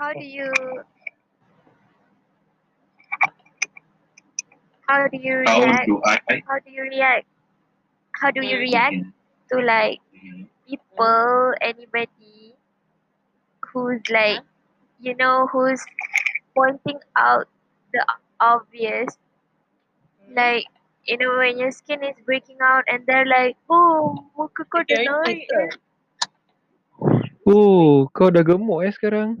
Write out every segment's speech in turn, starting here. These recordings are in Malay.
how do you how do you How react do I? how do you react how do you Mm. react to like Mhm. people anybody who's like you know who's pointing out the obvious like you know when your skin is breaking out and they're like oh muka kau dah naik eh." Oh, kau dah gemuk eh sekarang.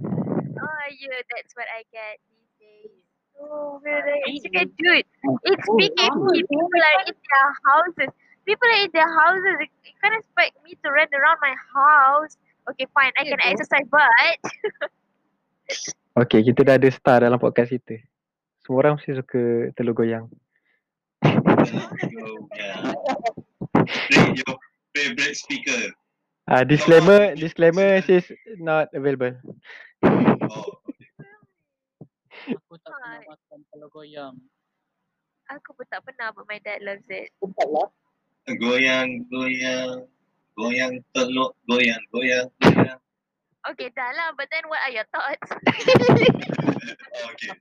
Oh yeah that's what I get these days oh really it's dude it's PKP people are in their houses people are in their houses you can't expect me to run around my house okay fine I can exercise but Okay, kita dah ada star dalam podcast kita. Semua orang mesti suka telur goyang. Yeah. Rate your favorite speaker. Ah, disclaimer, disclaimer says not available. Oh, Aku tak pernah makan telur goyang. aku pun tak pernah but my dad loves it goyang, goyang, goyang telur, goyang, goyang, goyang. okay dah lah but then what are your thoughts okay.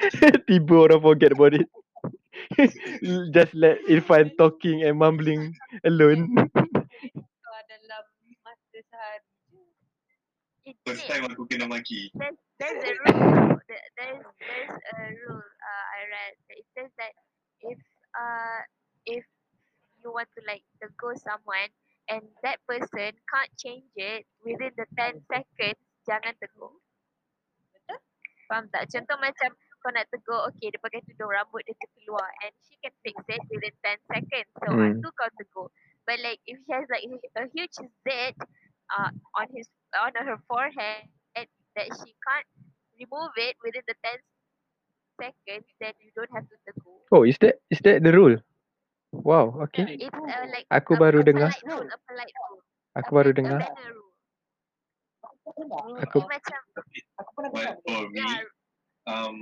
Tiba orang forget about it. Just let Irfan talking and mumbling alone. Kau dalam masa sehari je. It- First time aku kena maki. there's there's a rule there- there's there's a rule uh, I read it says that if uh if you want to like to go someone and that person can't change it within the 10 seconds jangan tegur Betul? faham tak contoh macam kau nak tegur okay dia pakai tudung rambut dia terkeluar and she can fix it within 10 seconds so hmm. tu kau tegur but like if she has like a huge zit uh, on his on her forehead that she can't remove it within the 10 seconds, then you don't have to tegur. Oh, is that is that the rule? Wow, okay. It's uh, like Aku a, baru a dengar. rule, a polite rule. Aku A baru dengar. A manner rule. Aku macam, But for me, um,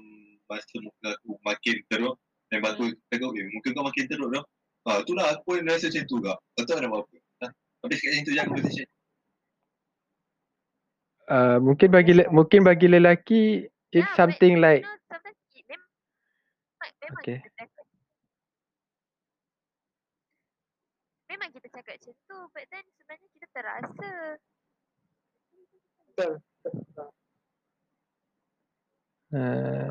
masa muka aku makin teruk, dan aku tengok, eh, muka kau makin teruk dah. Ah, tu lah aku pun rasa macam tu juga. Kau tahu nak buat apa? Ha? Habis kat situ je conversation. Uh, mungkin bagi le- mungkin bagi lelaki it's yeah, something but, like you know, sometimes it, memang, memang Okay. kita cakap memang kita cakap macam tu but then sebenarnya kita terasa macam uh,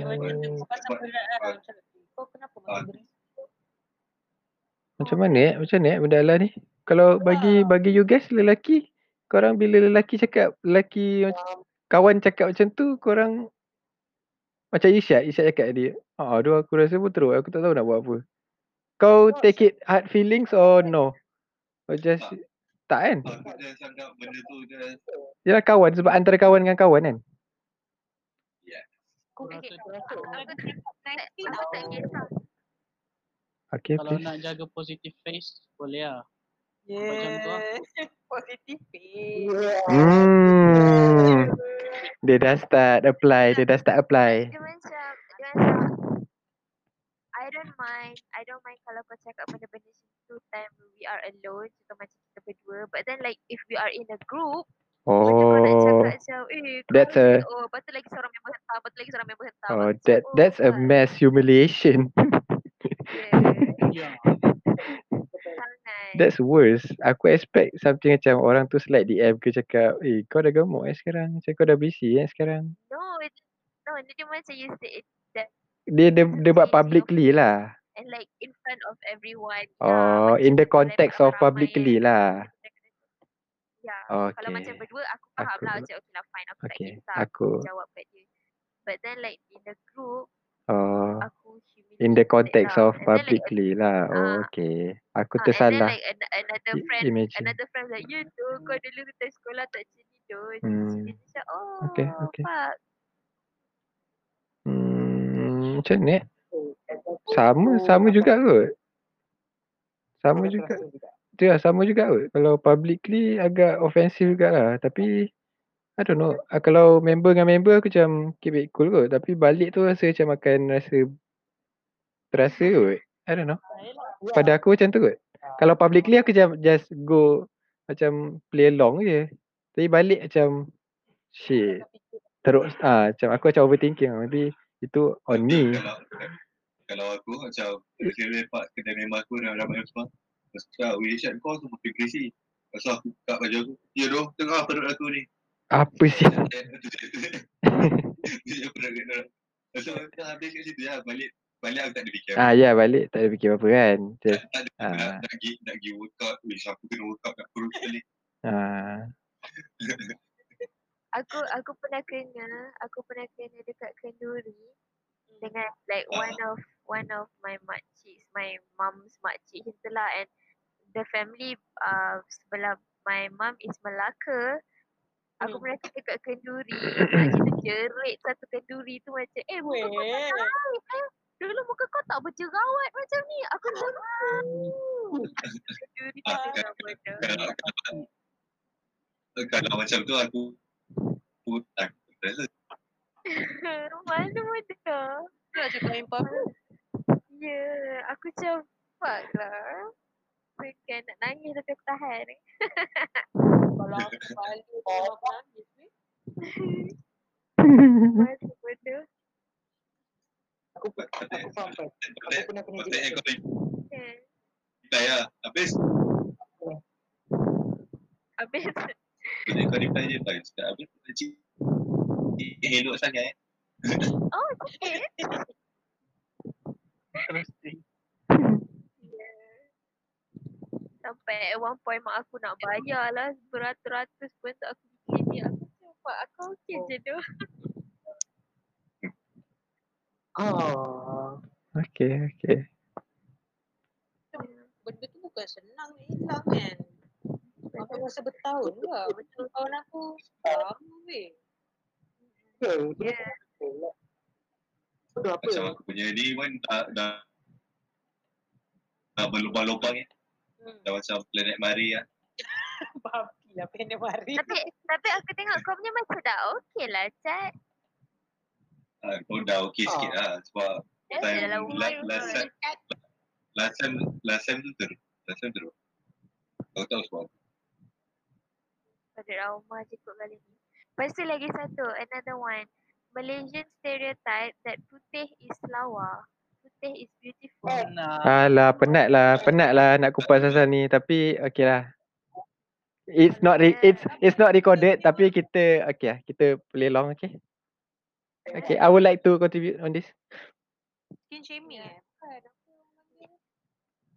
Macam mana eh? Macam ni eh benda lah ni? Kalau bagi bagi you guys lelaki, korang bila lelaki cakap lelaki mac- kawan cakap macam tu, korang macam Isyad, Isyad cakap tadi. Ah, aduh aku rasa pun teruk. Aku tak tahu nak buat apa. Kau take it hard feelings or no? Or just tak kan? Yalah kawan sebab antara kawan dengan kawan kan. Okay, kalau please. nak jaga positive face boleh lah. Macam tu lah. Yeah. Positive face. Hmm. Dia dah start apply, dia dah start apply. dia macam dia macam I don't mind I don't mind kalau kau cakap benda-benda macam tu time we are alone contoh macam kita berdua but then like if we are in a group Oh. cakap macam eh that's a- oh lepas tu lagi seorang member hentam lepas tu lagi seorang member hentam Oh, that that's a what? mass humiliation. That's worse. Aku expect something macam orang tu slide DM ke cakap, eh kau dah gemuk eh sekarang. Macam kau dah busy eh sekarang. no it, no dia macam you say it that Dia dia, dia buat publicly lah. and like in front of everyone Oh, macam in the context of publicly lah. Ya, Okay. kalau macam berdua aku faham lah Aku- macam okay lah fine aku tak Okay, kisah aku- jawab kat dia. But then like in the group Oh, aku in the context lah. of And then, like, publicly lah. Oh, ah, okay. Aku Ah, and then tersalah. like an- another I- friend imagine. another friend like you tu kau dulu time sekolah tak macam ni tu. Hmm. Dia macam oh Okay, okay. fuck. Hmm, macam ni? Sama, sama juga kot. Sama juga. Tu lah, sama juga kot. Kalau publicly agak offensive juga lah. Tapi, I don't know. Ah, Kalau member dengan member aku macam keep it cool kot. Tapi balik tu rasa macam akan rasa terasa kot. I don't know. Pada aku macam tu kot. Kalau publicly aku macam just go macam play along je. Tapi balik macam shit. Teruk ah macam aku macam overthinking. Maybe itu on me. Kalau aku macam kira lepak kedai memang aku nak ramai semua. Lepas tu cakap, weh kau tu makin crazy. Lepas aku buka baju aku. Ya doh, tengah perut aku ni. Apa sih? Dia kat dalam. Lepas habis kat situ ya. Balik balik aku tak ada fikir. Ah ya balik tak ada fikir apa kan. Just, Tak ada Ah. nak, nak, pergi, nak pergi workout. Wish aku kena workout kat perut sekali. ah Aku aku pernah kena, aku pernah kena dekat kenduri dengan like one of one of my makcik, my mom's makcik gitu lah and the family uh, sebelah my mum is Melaka. Aku Hmm. pernah kena dekat kenduri, tu jerit satu kenduri tu macam eh muka kau tak naik eh. Dulu muka kau tak berjerawat macam ni. Aku macam kenduri tu Ah, tengah bodoh. Kalau, macam tu aku aku tak rasa Malu bodoh. Tu nak cakap main apa? Ya, aku macam fuck lah. Bukan nak nangis tapi aku tahan. Kalau aku balik tu memang nangis weh. Malu bodoh. Aku aku faham kan. Aku pernah kena Patutnya jerit. kau Eh, reply lah. Habis Habis Patutnya kau reply je Pak. Cakap habis Cik Cik elok sangat eh. Oh okay Interesting. Sampai at one point mak aku nak bayar lah Beratus-ratus pun untuk aku pergi klinik Aku macam pak aku okay je tu Ah. okay okay. Benda tu bukan senang nak hilang kan. Aku rasa bertahun lah. Macam kawan aku lama weh. Ya, Bodoh apa? Macam aku punya ni pun dah dah dah berlubang-lubang eh. Hmm. Dah macam planet Mari lah. Babi lah pengen mari. Tapi tapi aku tengok kau punya macam dah okay lah Cat Ha, kau dah okey Ah. sikit lah sebab Dah time dalam last, time, last time last time tu terus. Last time terus. Kau tahu sebab apa? pada trauma je kot kali ni. Lepas tu lagi satu, another one. Malaysian stereotype that putih is lawa. Putih is beautiful. Nah, Alah penat lah, penat lah nak kupas asal ni tapi okay lah. It's not re- it's it's not recorded tapi kita okay lah, kita play long okay. Okay, I would like to contribute on this. Skin shaming eh.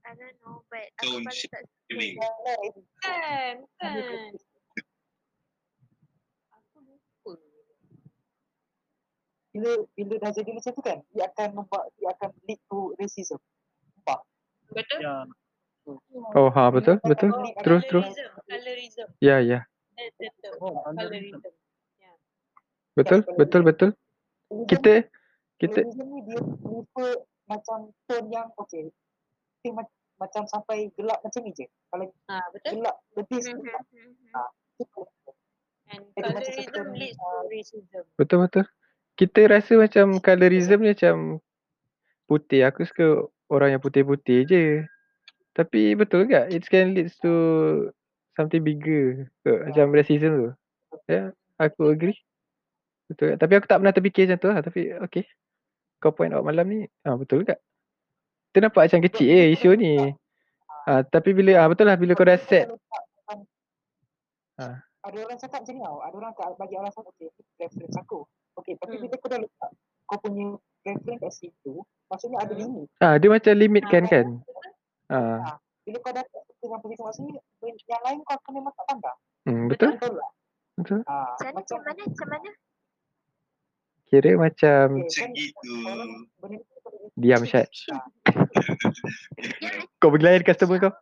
I don't know but aku paling tak suka. Shaming. Bukan. Bukan. Aku lupa. Bila bila dah jadi macam tu kan, dia akan membuat dia akan lead to racism. Betul? ya. Oh ha betul betul. Oh, Terus terus. Colorism. Ya ya. Betul. Oh, Colorism. Betul betul betul. Kita kita Colorism ni dia prefer macam tone yang okay. Dia ma- macam sampai gelap macam ni je. Kalau Ah, betul? gelap lebih gelap mhm, mhm. tu colorism. And macam colorism leads to racism. betul betul. Kita rasa macam colorism ni macam putih. Aku suka orang yang putih-putih je. Tapi betul ke? It can leads to something bigger. Ke? Macam racism tu. Ya, aku agree. Betul tak? Tapi aku tak pernah terfikir macam tu lah. Tapi okay. Kau point out malam ni. Ah betul ke? Kita nampak macam kecil eh isu ni. Ah, tapi bila ah betul lah bila kau dah set. Ah. Ada orang cakap macam ni tau. Ada orang tak bagi alasan okay, ni preference aku. Okay, tapi Hmm. bila kau dah letak kau punya preference kat situ, maksudnya ada Hmm. limit. Ah dia macam limit kan kan. Ah. Bila kau dah dengan posisi maksudnya, yang lain kau akan memang tak pandang. Hmm, betul? Betul lah. Betul. Ah, Macam mana? Macam mana? Macam mana? Kira macam okay, kan gitu. orang benda ni kau boleh- diam Syed. Ah, Kau pergi layan customer kau. I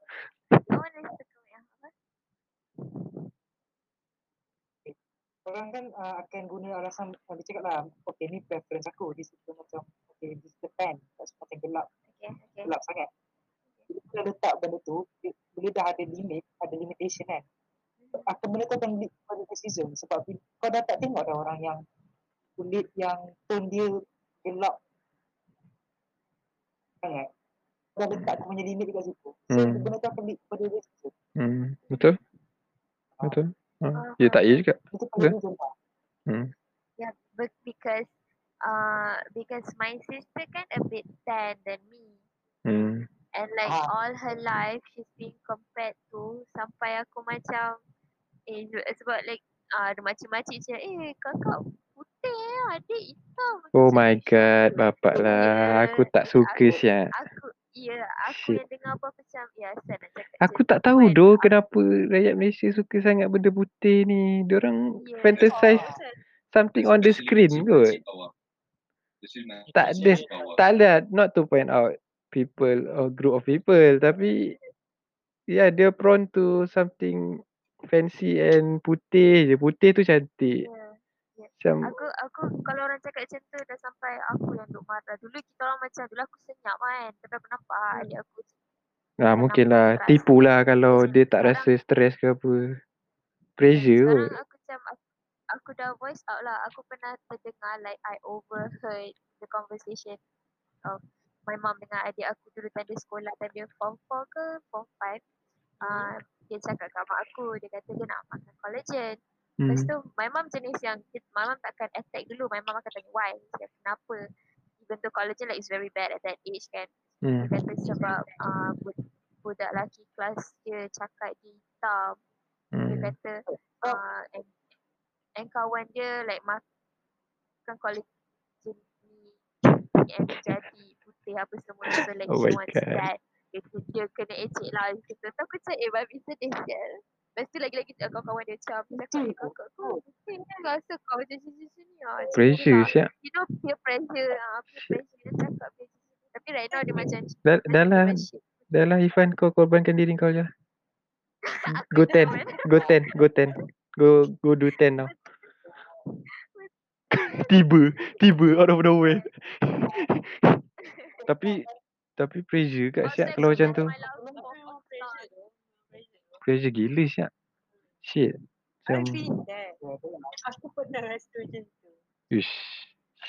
want to listen to yang apa? Orang kan uh, akan guna alasan uh, dia cakap lah okay ni preference aku dia suka macam okay this is the pen tak suka macam gelap Okay, okay. gelap sangat bila kau dah letak benda tu dia, bila dah ada limit ada limitation kan akan benda tu akan lead pada racism sebab kau dah tak tengok dah orang yang kulit yang tone dia gelap sangat kau dah letak kau punya limit dekat situ so Hmm. benda tu akan lead pada racism Hmm, betul? Betul? Ah, ya tak ya juga. itu colorism lah Hmm. Yeah, but because uh because my sister kan a bit tan than me. Hmm. And like Ah. all her life she's being compared to sampai aku macam eh sebab like uh, ada makcik-makcik cakap eh kakak putih eh adik hitam. Oh macam, my "Eh, god, bapak tu?" lah. Ya, Aku tak ya, suka aku- siap. Aku ya aku Shit. yang dengar apa macam ya nak cakap Aku tak tahu doh kenapa rakyat Malaysia suka sangat benda putih ni. Diorang Yeah. fantasize Pasal something on the screen kot. Tak ada, tak ada not to point out people or group of people tapi yeah dia prone to something fancy and putih je. Putih tu cantik. Yeah. Macam Aku aku kalau orang cakap macam tu dah sampai aku yang duk marah. Dulu kita orang macam dulu aku senyap kan. Tapi aku nampak Hmm. adik aku ah mungkin lah tipu lah kalau dia tak rasa stres ke apa. Pressure Sekarang kot. aku macam aku, aku dah voice out lah. Aku pernah terdengar like I overheard the conversation of my mom dengan adik aku dulu dia sekolah time dia form 4 ke form 5. Uh, dia cakap kat mak aku, dia kata dia nak makan collagen. Lepas Hmm. tu my mom jenis yang my mom takkan attack dulu. My mom akan tanya why. Dia kenapa? Even though collagen like is very bad at that age kan. Hmm. Dia kata sebab uh, bud- budak lelaki kelas dia cakap dia hitam. Dia Hmm. kata uh, and, and kawan dia like makan ni and jadi putih apa semua. So like Oh she wants God. that. Dia, dia kena ejek lah gitu. So aku macam eh babi sedih sial. Lepas tu lagi-lagi kawan-kawan dia macam dia cakap eh kakak kau putih kan rasa kau macam sini-sini lah. Macam tu Pressure lah. siap. You know peer pressure ah peer pressure dia cakap peer pressure. Tapi right now dia macam Dah, dah lah, dah lah Ifan kau korbankan diri kau je. Go ten, go ten, go ten. Go go do ten now. tiba, tiba out of nowhere. tapi tapi pressure kat siap kalau macam tu. pressure gila siap. Shit. Macam. Aku pernah rasa macam tu. Ish.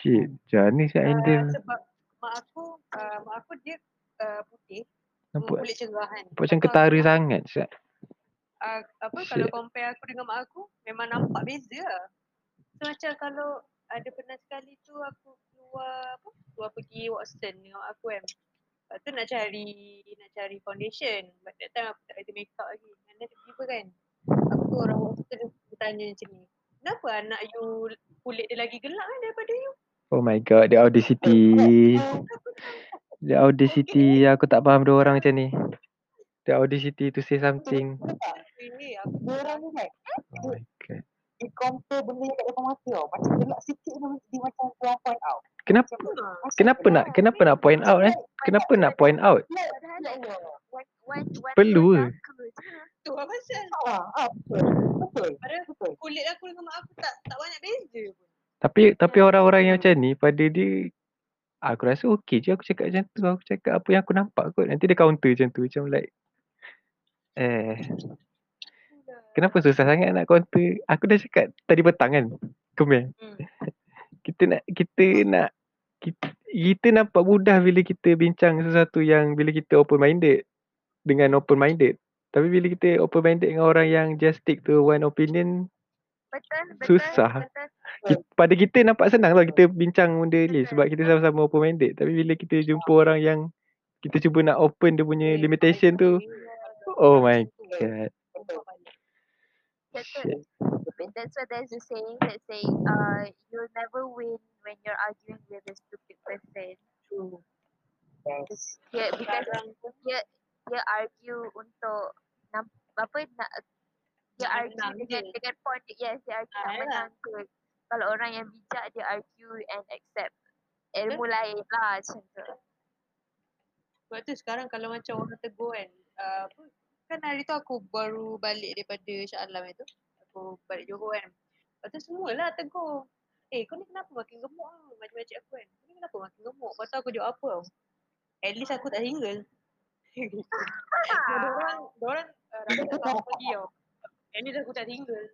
Shit. Macam mana siap Uh, handle? sebab mak aku, uh, mak aku dia uh, putih, Nampak kulit cerah nampak macam tu ketara aku- sangat siap. uh, apa kalau Shit. compare aku dengan mak aku memang nampak beza lah. So macam kalau ada pernah sekali tu aku keluar apa keluar pergi Watson dengan mak aku kan. Lepas tu nak cari nak cari foundation. But that time aku tak ada make up lagi. And then tiba-tiba kan aku tu orang Watson dia tanya macam ni. Kenapa anak you kulit dia lagi gelap kan daripada you? Oh my god, the audacity. The audacity. Aku tak faham dua orang macam ni. The audacity to say something. Aku Dia orang ni kan, Oh my god. dia compare benda yang kat depan mata tau. Macam gelap sikit pun dia macam dia point out. Kenapa Macam asal kenapa nak kenapa nak point out eh? Kenapa nak point out? Perlu ke? Tu lah pasal. Ah, ah, betul. Betul. Padahal Betul. kulit aku dengan mak aku tak tak banyak beza pun. Tapi tapi orang-orang yang macam ni pada dia aku rasa okey je aku cakap macam tu. Aku cakap apa yang aku nampak kot. Nanti dia counter macam tu macam like eh kenapa susah sangat nak counter? Aku dah cakap tadi petang kan. Komen. Hmm. Kita nak kita nak kita, kita nampak mudah bila kita bincang sesuatu yang bila kita open minded dengan open minded. Tapi bila kita open minded dengan orang yang just stick to one opinion Betul, betul. Susah. Betul. kita, pada kita nampak senang lah kita bincang benda ni sebab kita sama-sama open minded tapi bila kita jumpa orang yang kita cuba nak open dia punya limitation tu oh my god Betul. That's why there's a saying that say, uh, you'll never win when you're arguing with a stupid person. True. Yes. Dia because dia dia argue untuk nam, apa nak dia argue dengan je. dengan point dia. Yes, dia argue Ah, nak yalah. menang ke. Kalau orang yang bijak dia argue and accept ilmu lain lah macam tu. Sebab tu sekarang kalau macam orang tegur kan, uh, apa, kan hari tu aku baru balik daripada Shah Alam itu. Aku balik Johor kan. Lepas tu semualah tegur. Eh kau ni kenapa makin gemuk ah? Macam-macam aku kan. Kau ni kenapa makin gemuk? Lepas tu aku jawab apa tau. At least aku tak single. Diorang uh, rasa tak tahu pergi tau. At least aku tak single.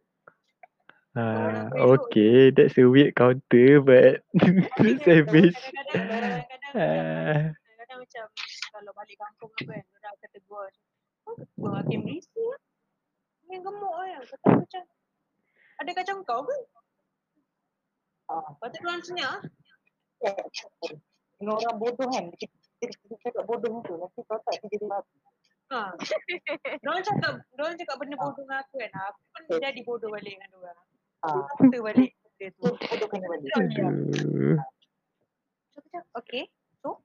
ah, okay that's a weird counter but savage Kadang-kadang, kadang-kadang ah, kadang-kadang macam kalau balik kampung apa kan, orang akan tegur macam, kau kau makin berisi lah. Makin gemuk kan. Kata aku macam, ada kacang kau ke? Ah, Lepas tu diorang senyap. Dengan orang bodoh kan, kita, cakap bodoh tu, nanti kau tak dia jadi babi. Ha. Diorang cakap, diorang cakap benda bodoh dengan aku kan. Aku pun Betul. jadi bodoh balik dengan diorang. Ah, Kata balik benda tu. bodoh kena balik. Cakap, okay. So?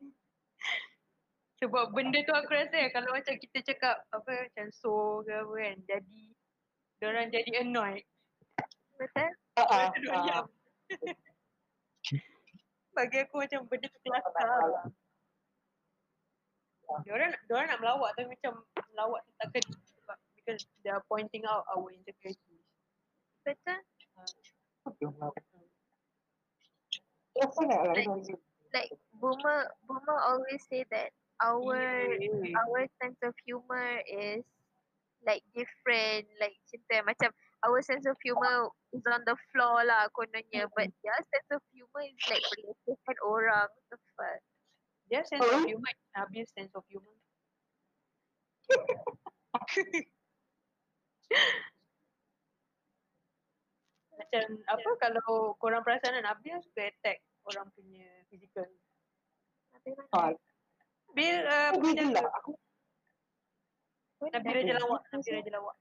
Sebab benda tu aku rasa kan, kalau macam kita cakap apa macam so ke apa kan, jadi diorang jadi annoyed. Betul? Diam. Bagi aku macam benda tu kelakar. Diorang, diorang nak melawak tapi macam melawak tu tak kena sebab because they are pointing out our insecurity. Betul? Lah. Like-. Like boomer boomer always say that our Yeah. our sense of humor is like different like kan. macam our sense of humor is on the floor lah kononnya but their sense of humor is like melecehkan orang the fuck Their sense of humor is Nabil's sense of humor. Macam apa kalau korang perasan kan Nabil suka attack orang punya physical. Nabil uh, punya. Aku Nabil Raja Lawak. Nabil Raja Lawak.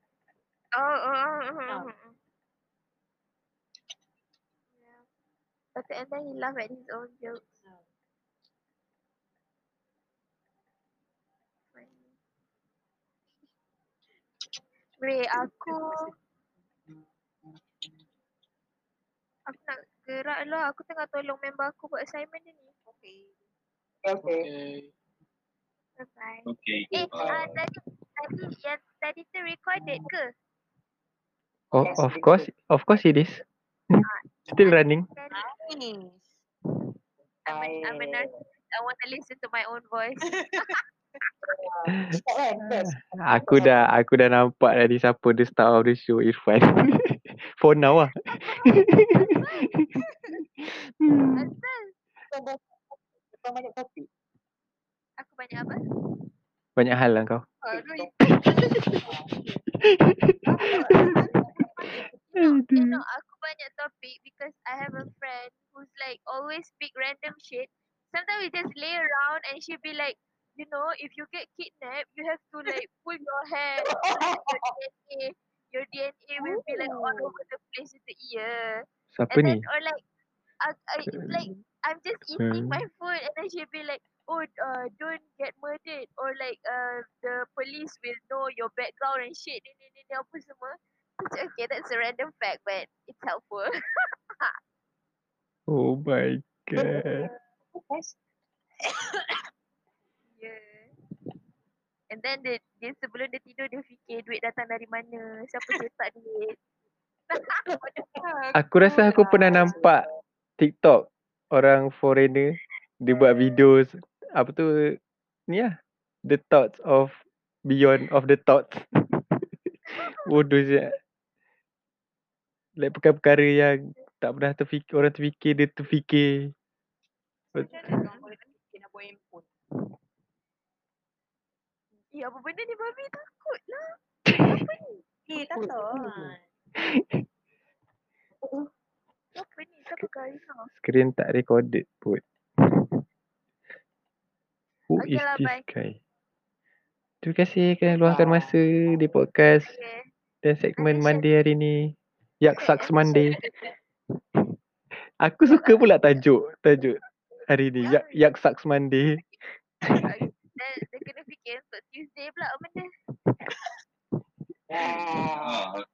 oh oh, oh, oh, Ah. oh, oh. But and then he laugh at his own jokes. Weh, aku aku nak gerak lah. Aku tengah tolong member aku buat assignment dia ni. Okay. okay. Okay. Bye bye. Okay. Eh, Uh, ah, tadi tadi yang tadi tu recorded ke? Oh, of course, of course it is. Still running. Nice. I'm a, I'm a narcissist. I want to listen to my own voice. Best. Aku dah aku dah nampak tadi siapa the star of the show Irfan. For now lah. Hmm. Asal Kau banyak topik. aku banyak apa? Banyak hal lah kau. Aduh, No, you know, aku banyak topik because I have a friend who's like always speak random shit. Sometimes we just lay around and she'll be like, you know, if you get kidnapped, you have to like pull your hair, your DNA, your DNA will be like all over the place in the ear. Siapa And ni? then or like, I, I, it's like I'm just eating my food and then she'll be like, oh, uh, don't get murdered or like uh, the police will know your background and shit. Ni ni ni ni apa semua. Okay, that's a random fact, but it's helpful. Oh my god. Then dia, dia sebelum dia tidur dia fikir duit datang dari mana, siapa cetak duit. Aku rasa aku pernah nampak TikTok orang foreigner dia buat video s- apa tu ni lah the thoughts of beyond of the thoughts. Bodoh je. Like perkara-perkara yang tak pernah terfikir orang terfikir dia terfikir. macam mana boleh terfikir nak buat handphone? Eh, apa benda ni babi takut lah. Eh, tak tahu. Apa ni? Siapa kali kau? Screen tak recorded pun. Who Okay is lah, this bye. guy? Terima kasih kerana luangkan masa di podcast Okay. dan segmen Monday hari ni. Yak Sucks ada Monday. Aku suka pula tajuk tajuk hari ni. Yak Yak Sucks Monday. Dan dia kena fikir untuk Tuesday pula apa benda. Ah, ah,